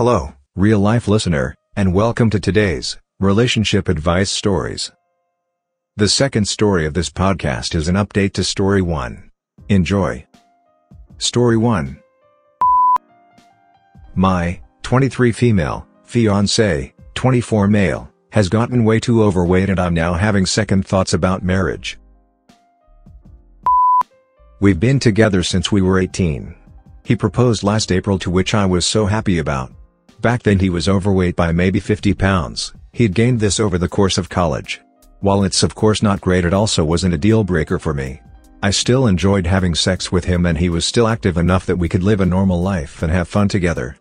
Hello, real life listener, and welcome to today's Relationship Advice Stories. The second story of this podcast is an update to Story 1. Enjoy. Story 1 My 23 female, fiance, 24 male, has gotten way too overweight and I'm now having second thoughts about marriage. We've been together since we were 18. He proposed last April to which I was so happy about. Back then he was overweight by maybe 50 pounds, he'd gained this over the course of college. While it's of course not great it also wasn't a deal breaker for me. I still enjoyed having sex with him and he was still active enough that we could live a normal life and have fun together.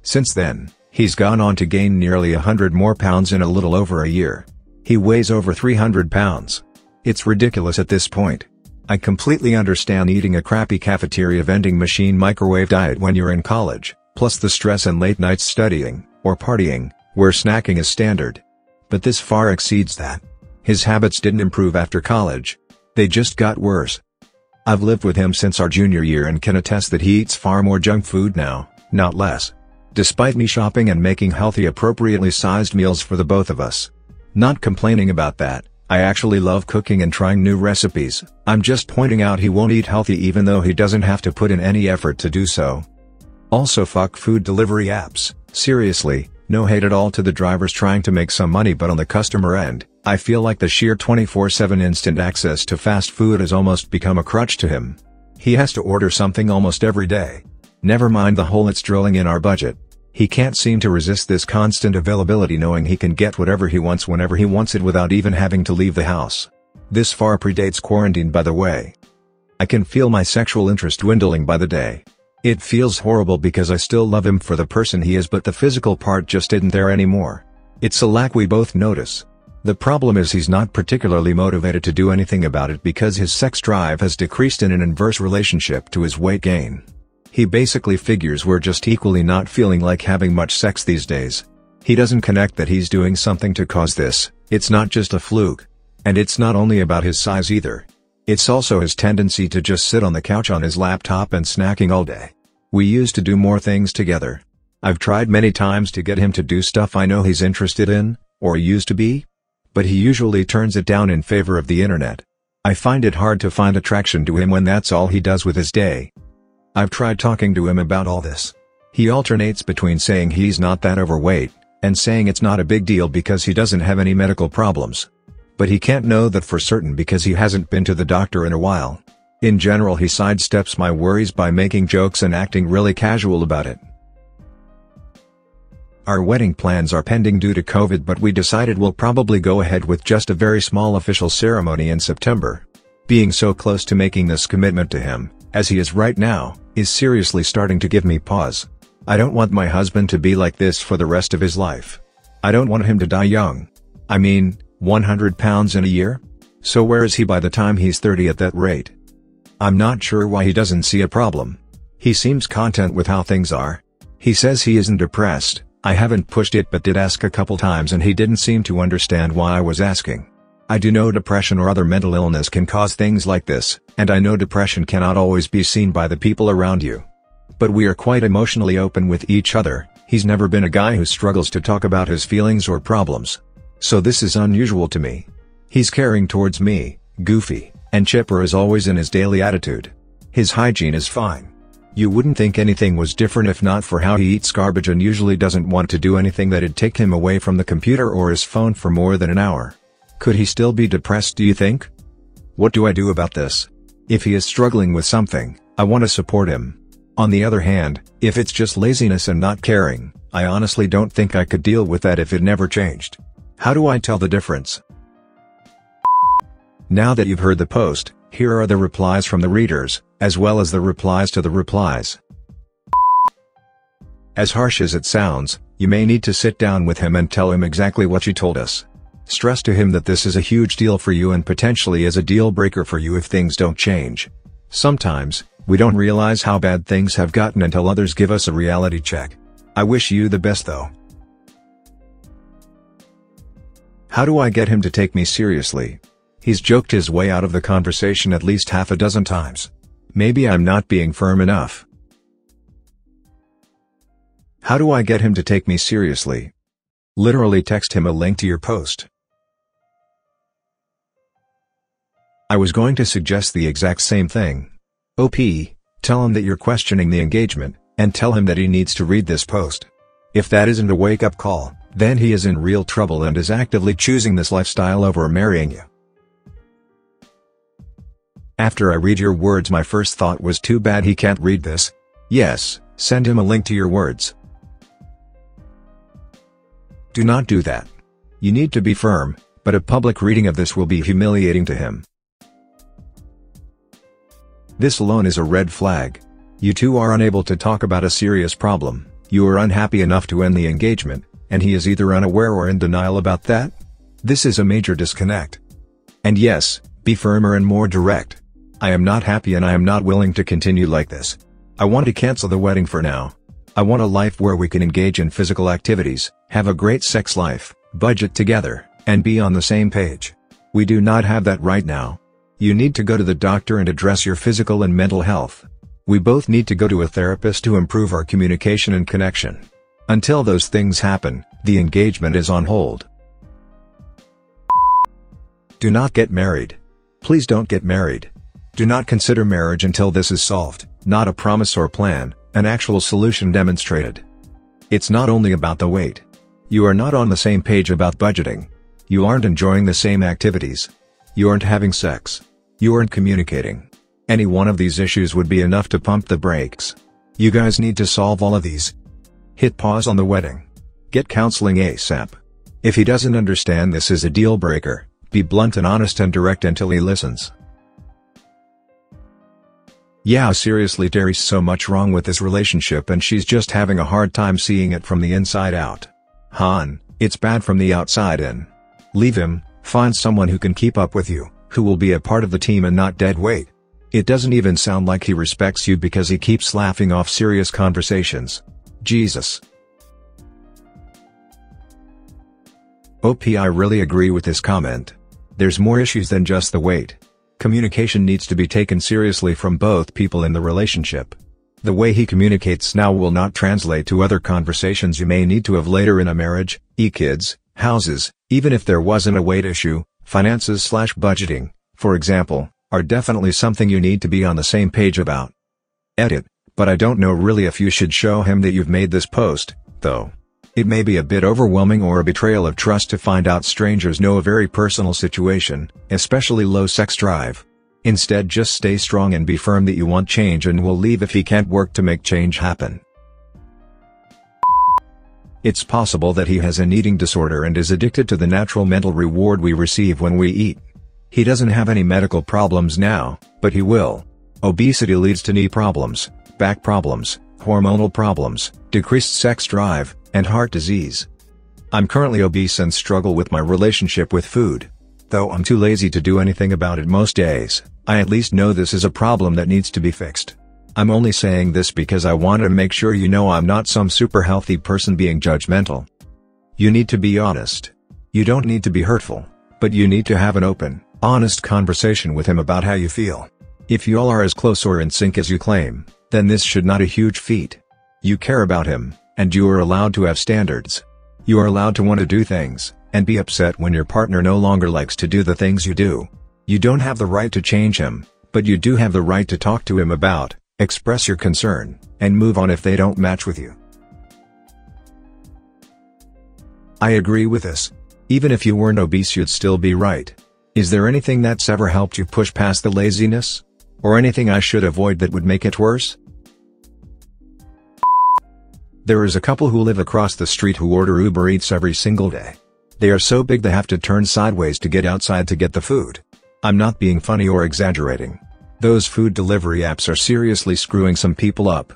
Since then, he's gone on to gain nearly a hundred more pounds in a little over a year. He weighs over 300 pounds. It's ridiculous at this point. I completely understand eating a crappy cafeteria vending machine microwave diet when you're in college plus the stress and late nights studying, or partying, where snacking is standard. But this far exceeds that. His habits didn't improve after college. They just got worse. I've lived with him since our junior year and can attest that he eats far more junk food now, not less. Despite me shopping and making healthy appropriately sized meals for the both of us. Not complaining about that, I actually love cooking and trying new recipes, I'm just pointing out he won't eat healthy even though he doesn't have to put in any effort to do so. Also fuck food delivery apps, seriously, no hate at all to the drivers trying to make some money but on the customer end, I feel like the sheer 24-7 instant access to fast food has almost become a crutch to him. He has to order something almost every day. Never mind the hole it's drilling in our budget. He can't seem to resist this constant availability knowing he can get whatever he wants whenever he wants it without even having to leave the house. This far predates quarantine by the way. I can feel my sexual interest dwindling by the day. It feels horrible because I still love him for the person he is but the physical part just isn't there anymore. It's a lack we both notice. The problem is he's not particularly motivated to do anything about it because his sex drive has decreased in an inverse relationship to his weight gain. He basically figures we're just equally not feeling like having much sex these days. He doesn't connect that he's doing something to cause this, it's not just a fluke. And it's not only about his size either. It's also his tendency to just sit on the couch on his laptop and snacking all day. We used to do more things together. I've tried many times to get him to do stuff I know he's interested in, or used to be. But he usually turns it down in favor of the internet. I find it hard to find attraction to him when that's all he does with his day. I've tried talking to him about all this. He alternates between saying he's not that overweight, and saying it's not a big deal because he doesn't have any medical problems but he can't know that for certain because he hasn't been to the doctor in a while. In general he sidesteps my worries by making jokes and acting really casual about it. Our wedding plans are pending due to COVID but we decided we'll probably go ahead with just a very small official ceremony in September. Being so close to making this commitment to him, as he is right now, is seriously starting to give me pause. I don't want my husband to be like this for the rest of his life. I don't want him to die young. I mean, 100 pounds in a year? So where is he by the time he's 30 at that rate? I'm not sure why he doesn't see a problem. He seems content with how things are. He says he isn't depressed, I haven't pushed it but did ask a couple times and he didn't seem to understand why I was asking. I do know depression or other mental illness can cause things like this, and I know depression cannot always be seen by the people around you. But we are quite emotionally open with each other, he's never been a guy who struggles to talk about his feelings or problems. So this is unusual to me. He's caring towards me, goofy, and chipper as always in his daily attitude. His hygiene is fine. You wouldn't think anything was different if not for how he eats garbage and usually doesn't want to do anything that'd take him away from the computer or his phone for more than an hour. Could he still be depressed do you think? What do I do about this? If he is struggling with something, I want to support him. On the other hand, if it's just laziness and not caring, I honestly don't think I could deal with that if it never changed. How do I tell the difference? Now that you've heard the post, here are the replies from the readers, as well as the replies to the replies. As harsh as it sounds, you may need to sit down with him and tell him exactly what you told us. Stress to him that this is a huge deal for you and potentially is a deal breaker for you if things don't change. Sometimes, we don't realize how bad things have gotten until others give us a reality check. I wish you the best though. How do I get him to take me seriously? He's joked his way out of the conversation at least half a dozen times. Maybe I'm not being firm enough. How do I get him to take me seriously? Literally text him a link to your post. I was going to suggest the exact same thing. OP, tell him that you're questioning the engagement, and tell him that he needs to read this post. If that isn't a wake-up call, then he is in real trouble and is actively choosing this lifestyle over marrying you. After I read your words my first thought was too bad he can't read this. Yes, send him a link to your words. Do not do that. You need to be firm, but a public reading of this will be humiliating to him. This alone is a red flag. You two are unable to talk about a serious problem, you are unhappy enough to end the engagement, and he is either unaware or in denial about that? This is a major disconnect. And yes, be firmer and more direct. I am not happy and I am not willing to continue like this. I want to cancel the wedding for now. I want a life where we can engage in physical activities, have a great sex life, budget together, and be on the same page. We do not have that right now. You need to go to the doctor and address your physical and mental health. We both need to go to a therapist to improve our communication and connection. Until those things happen, the engagement is on hold. Do not get married. Please don't get married. Do not consider marriage until this is solved, not a promise or plan, an actual solution demonstrated. It's not only about the weight. You are not on the same page about budgeting. You aren't enjoying the same activities. You aren't having sex. You aren't communicating. Any one of these issues would be enough to pump the brakes. You guys need to solve all of these, Hit pause on the wedding. Get counseling ASAP. If he doesn't understand this is a deal breaker, be blunt and honest and direct until he listens. Yeah seriously there's so much wrong with this relationship and she's just having a hard time seeing it from the inside out. Han, it's bad from the outside in. Leave him, find someone who can keep up with you, who will be a part of the team and not dead weight. It doesn't even sound like he respects you because he keeps laughing off serious conversations. Jesus. OP I really agree with this comment. There's more issues than just the weight. Communication needs to be taken seriously from both people in the relationship. The way he communicates now will not translate to other conversations you may need to have later in a marriage, e-kids, houses, even if there wasn't a weight issue, finances slash budgeting, for example, are definitely something you need to be on the same page about. Edit but I don't know really if you should show him that you've made this post, though. It may be a bit overwhelming or a betrayal of trust to find out strangers know a very personal situation, especially low sex drive. Instead just stay strong and be firm that you want change and will leave if he can't work to make change happen. It's possible that he has an eating disorder and is addicted to the natural mental reward we receive when we eat. He doesn't have any medical problems now, but he will. Obesity leads to knee problems, back problems, hormonal problems, decreased sex drive, and heart disease. I'm currently obese and struggle with my relationship with food. Though I'm too lazy to do anything about it most days, I at least know this is a problem that needs to be fixed. I'm only saying this because I want to make sure you know I'm not some super healthy person being judgmental. You need to be honest. You don't need to be hurtful, but you need to have an open, honest conversation with him about how you feel. If you all are as close or in sync as you claim, then this should not a huge feat. You care about him, and you are allowed to have standards. You are allowed to want to do things, and be upset when your partner no longer likes to do the things you do. You don't have the right to change him, but you do have the right to talk to him about, express your concern, and move on if they don't match with you. I agree with this. Even if you weren't obese you'd still be right. Is there anything that's ever helped you push past the laziness? Or anything I should avoid that would make it worse? There is a couple who live across the street who order Uber Eats every single day. They are so big they have to turn sideways to get outside to get the food. I'm not being funny or exaggerating. Those food delivery apps are seriously screwing some people up.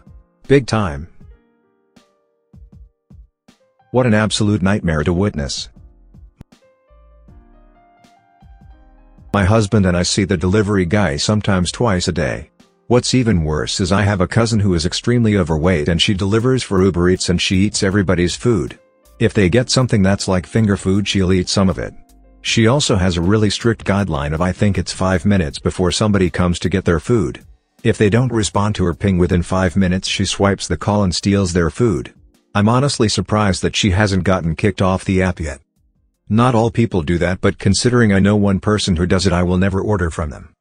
Big time. What an absolute nightmare to witness. My husband and I see the delivery guy sometimes twice a day. What's even worse is I have a cousin who is extremely overweight and she delivers for Uber Eats and she eats everybody's food. If they get something that's like finger food she'll eat some of it. She also has a really strict guideline of I think it's 5 minutes before somebody comes to get their food. If they don't respond to her ping within 5 minutes she swipes the call and steals their food. I'm honestly surprised that she hasn't gotten kicked off the app yet. Not all people do that but considering I know one person who does it I will never order from them.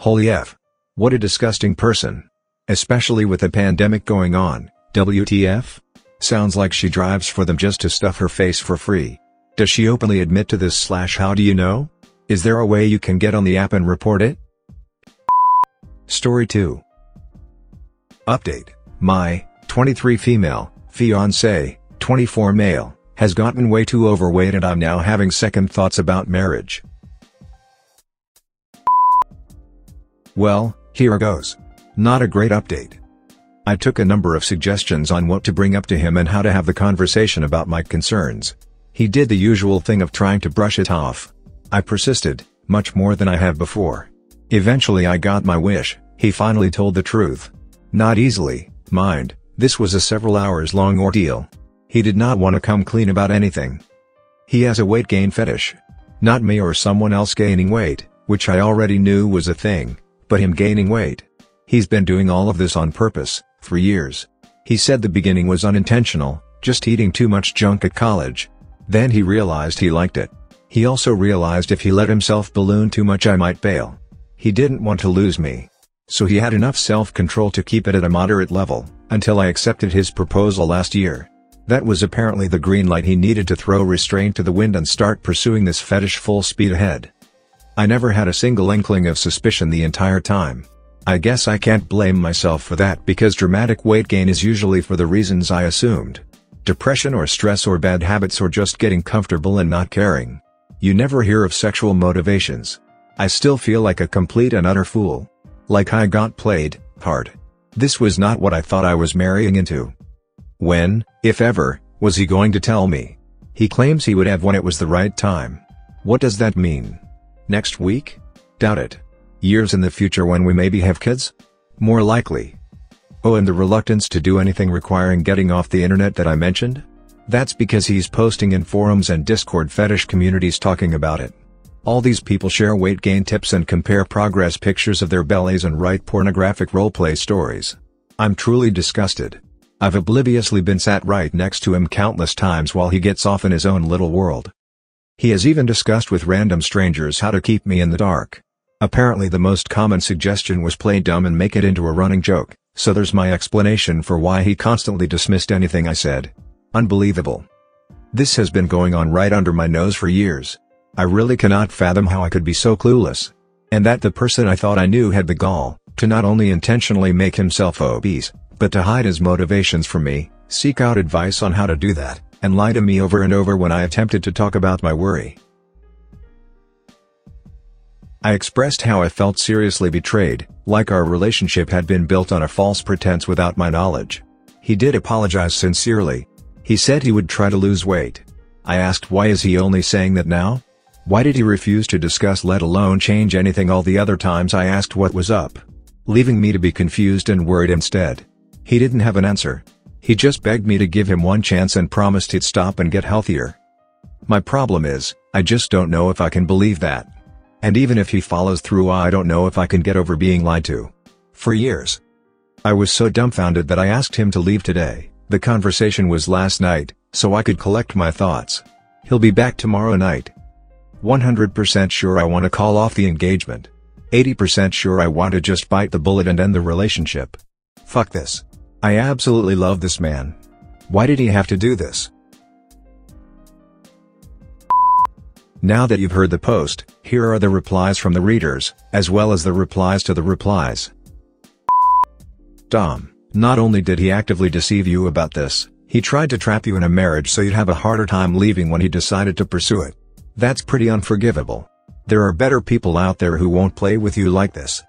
Holy F. What a disgusting person. Especially with a pandemic going on, WTF? Sounds like she drives for them just to stuff her face for free. Does she openly admit to this slash how do you know? Is there a way you can get on the app and report it? Story 2 Update My 23 female, fiance, 24 male, has gotten way too overweight and I'm now having second thoughts about marriage. Well, here goes. Not a great update. I took a number of suggestions on what to bring up to him and how to have the conversation about my concerns. He did the usual thing of trying to brush it off. I persisted, much more than I have before. Eventually I got my wish, he finally told the truth. Not easily, mind, this was a several hours long ordeal. He did not want to come clean about anything. He has a weight gain fetish. Not me or someone else gaining weight, which I already knew was a thing, but him gaining weight. He's been doing all of this on purpose, for years. He said the beginning was unintentional, just eating too much junk at college. Then he realized he liked it. He also realized if he let himself balloon too much I might bail. He didn't want to lose me. So he had enough self-control to keep it at a moderate level, until I accepted his proposal last year. That was apparently the green light he needed to throw restraint to the wind and start pursuing this fetish full speed ahead. I never had a single inkling of suspicion the entire time. I guess I can't blame myself for that because dramatic weight gain is usually for the reasons I assumed. Depression or stress or bad habits or just getting comfortable and not caring. You never hear of sexual motivations. I still feel like a complete and utter fool. Like I got played, hard. This was not what I thought I was marrying into. When, if ever, was he going to tell me? He claims he would have when it was the right time. What does that mean? Next week? Doubt it. Years in the future when we maybe have kids? More likely. Oh and the reluctance to do anything requiring getting off the internet that I mentioned? That's because he's posting in forums and Discord fetish communities talking about it. All these people share weight gain tips and compare progress pictures of their bellies and write pornographic roleplay stories. I'm truly disgusted. I've obliviously been sat right next to him countless times while he gets off in his own little world. He has even discussed with random strangers how to keep me in the dark. Apparently the most common suggestion was play dumb and make it into a running joke, so there's my explanation for why he constantly dismissed anything I said. Unbelievable. This has been going on right under my nose for years. I really cannot fathom how I could be so clueless. And that the person I thought I knew had the gall, to not only intentionally make himself obese, but to hide his motivations from me, seek out advice on how to do that, and lie to me over and over when I attempted to talk about my worry. I expressed how I felt seriously betrayed, like our relationship had been built on a false pretense without my knowledge. He did apologize sincerely. He said he would try to lose weight. I asked why is he only saying that now? Why did he refuse to discuss let alone change anything all the other times I asked what was up? Leaving me to be confused and worried instead. He didn't have an answer. He just begged me to give him one chance and promised he'd stop and get healthier. My problem is, I just don't know if I can believe that. And even if he follows through I don't know if I can get over being lied to. For years. I was so dumbfounded that I asked him to leave today, the conversation was last night, so I could collect my thoughts. He'll be back tomorrow night. 100% sure I want to call off the engagement. 80% sure I want to just bite the bullet and end the relationship. Fuck this. I absolutely love this man. Why did he have to do this? Now that you've heard the post, here are the replies from the readers, as well as the replies to the replies. Dom, not only did he actively deceive you about this, he tried to trap you in a marriage so you'd have a harder time leaving when he decided to pursue it. That's pretty unforgivable. There are better people out there who won't play with you like this.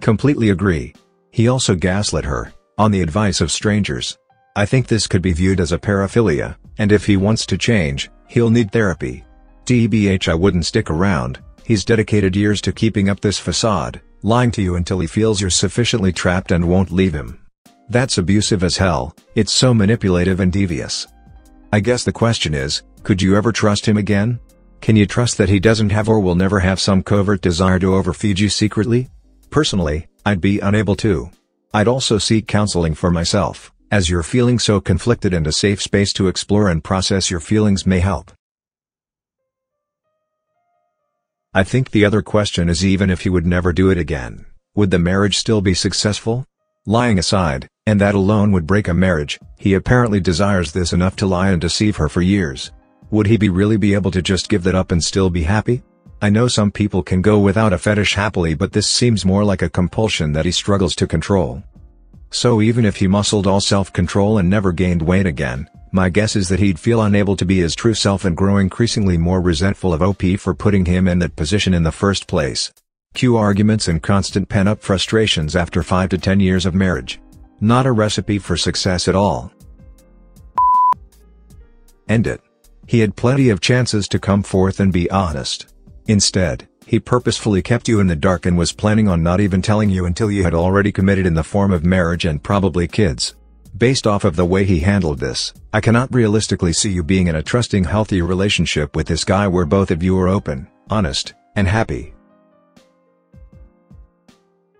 Completely agree. He also gaslit her, on the advice of strangers. I think this could be viewed as a paraphilia, and if he wants to change, he'll need therapy. TBH I wouldn't stick around, he's dedicated years to keeping up this facade, lying to you until he feels you're sufficiently trapped and won't leave him. That's abusive as hell, it's so manipulative and devious. I guess the question is, could you ever trust him again? Can you trust that he doesn't have or will never have some covert desire to overfeed you secretly? Personally, I'd be unable to. I'd also seek counseling for myself, as you're feeling so conflicted and a safe space to explore and process your feelings may help. I think the other question is even if he would never do it again, would the marriage still be successful? Lying aside, and that alone would break a marriage, he apparently desires this enough to lie and deceive her for years. Would he be really be able to just give that up and still be happy? I know some people can go without a fetish happily but this seems more like a compulsion that he struggles to control. So even if he muscled all self-control and never gained weight again, my guess is that he'd feel unable to be his true self and grow increasingly more resentful of OP for putting him in that position in the first place. Cue arguments and constant pent-up frustrations after 5 to 10 years of marriage. Not a recipe for success at all. End it. He had plenty of chances to come forth and be honest. Instead, he purposefully kept you in the dark and was planning on not even telling you until you had already committed in the form of marriage and probably kids. Based off of the way he handled this, I cannot realistically see you being in a trusting healthy relationship with this guy where both of you are open, honest, and happy.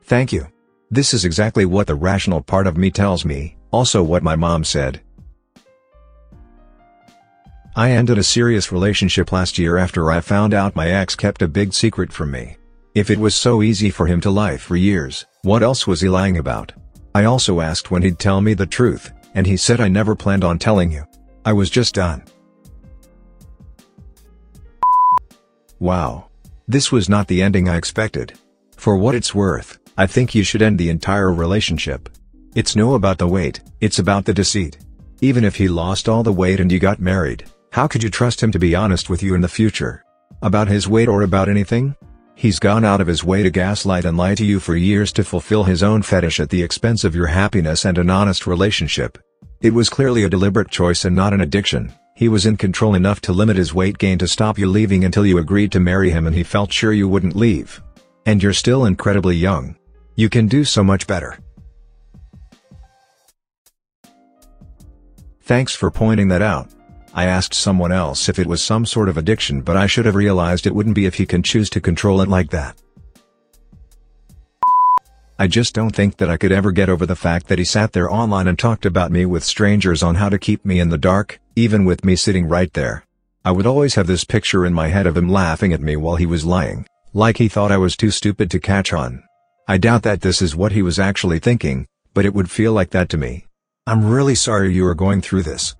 Thank you. This is exactly what the rational part of me tells me, also what my mom said. I ended a serious relationship last year after I found out my ex kept a big secret from me. If it was so easy for him to lie for years, what else was he lying about? I also asked when he'd tell me the truth, and he said I never planned on telling you. I was just done. Wow. This was not the ending I expected. For what it's worth, I think you should end the entire relationship. It's no about the weight, it's about the deceit. Even if he lost all the weight and you got married, how could you trust him to be honest with you in the future? About his weight or about anything? He's gone out of his way to gaslight and lie to you for years to fulfill his own fetish at the expense of your happiness and an honest relationship. It was clearly a deliberate choice and not an addiction. He was in control enough to limit his weight gain to stop you leaving until you agreed to marry him and he felt sure you wouldn't leave. And you're still incredibly young. You can do so much better. Thanks for pointing that out. I asked someone else if it was some sort of addiction but I should have realized it wouldn't be if he can choose to control it like that. I just don't think that I could ever get over the fact that he sat there online and talked about me with strangers on how to keep me in the dark, even with me sitting right there. I would always have this picture in my head of him laughing at me while he was lying, like he thought I was too stupid to catch on. I doubt that this is what he was actually thinking, but it would feel like that to me. I'm really sorry you are going through this.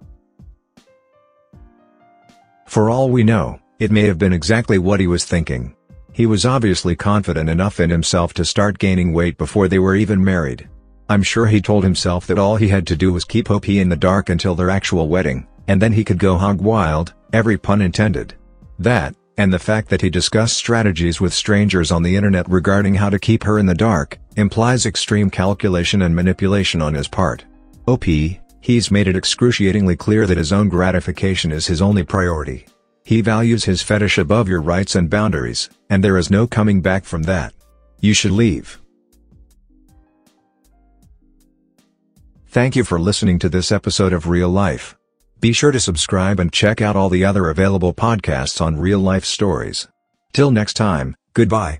For all we know, it may have been exactly what he was thinking. He was obviously confident enough in himself to start gaining weight before they were even married. I'm sure he told himself that all he had to do was keep OP in the dark until their actual wedding, and then he could go hog wild, every pun intended. That, and the fact that he discussed strategies with strangers on the internet regarding how to keep her in the dark, implies extreme calculation and manipulation on his part. OP, He's made it excruciatingly clear that his own gratification is his only priority. He values his fetish above your rights and boundaries, and there is no coming back from that. You should leave. Thank you for listening to this episode of Real Life. Be sure to subscribe and check out all the other available podcasts on real life stories. Till next time, goodbye.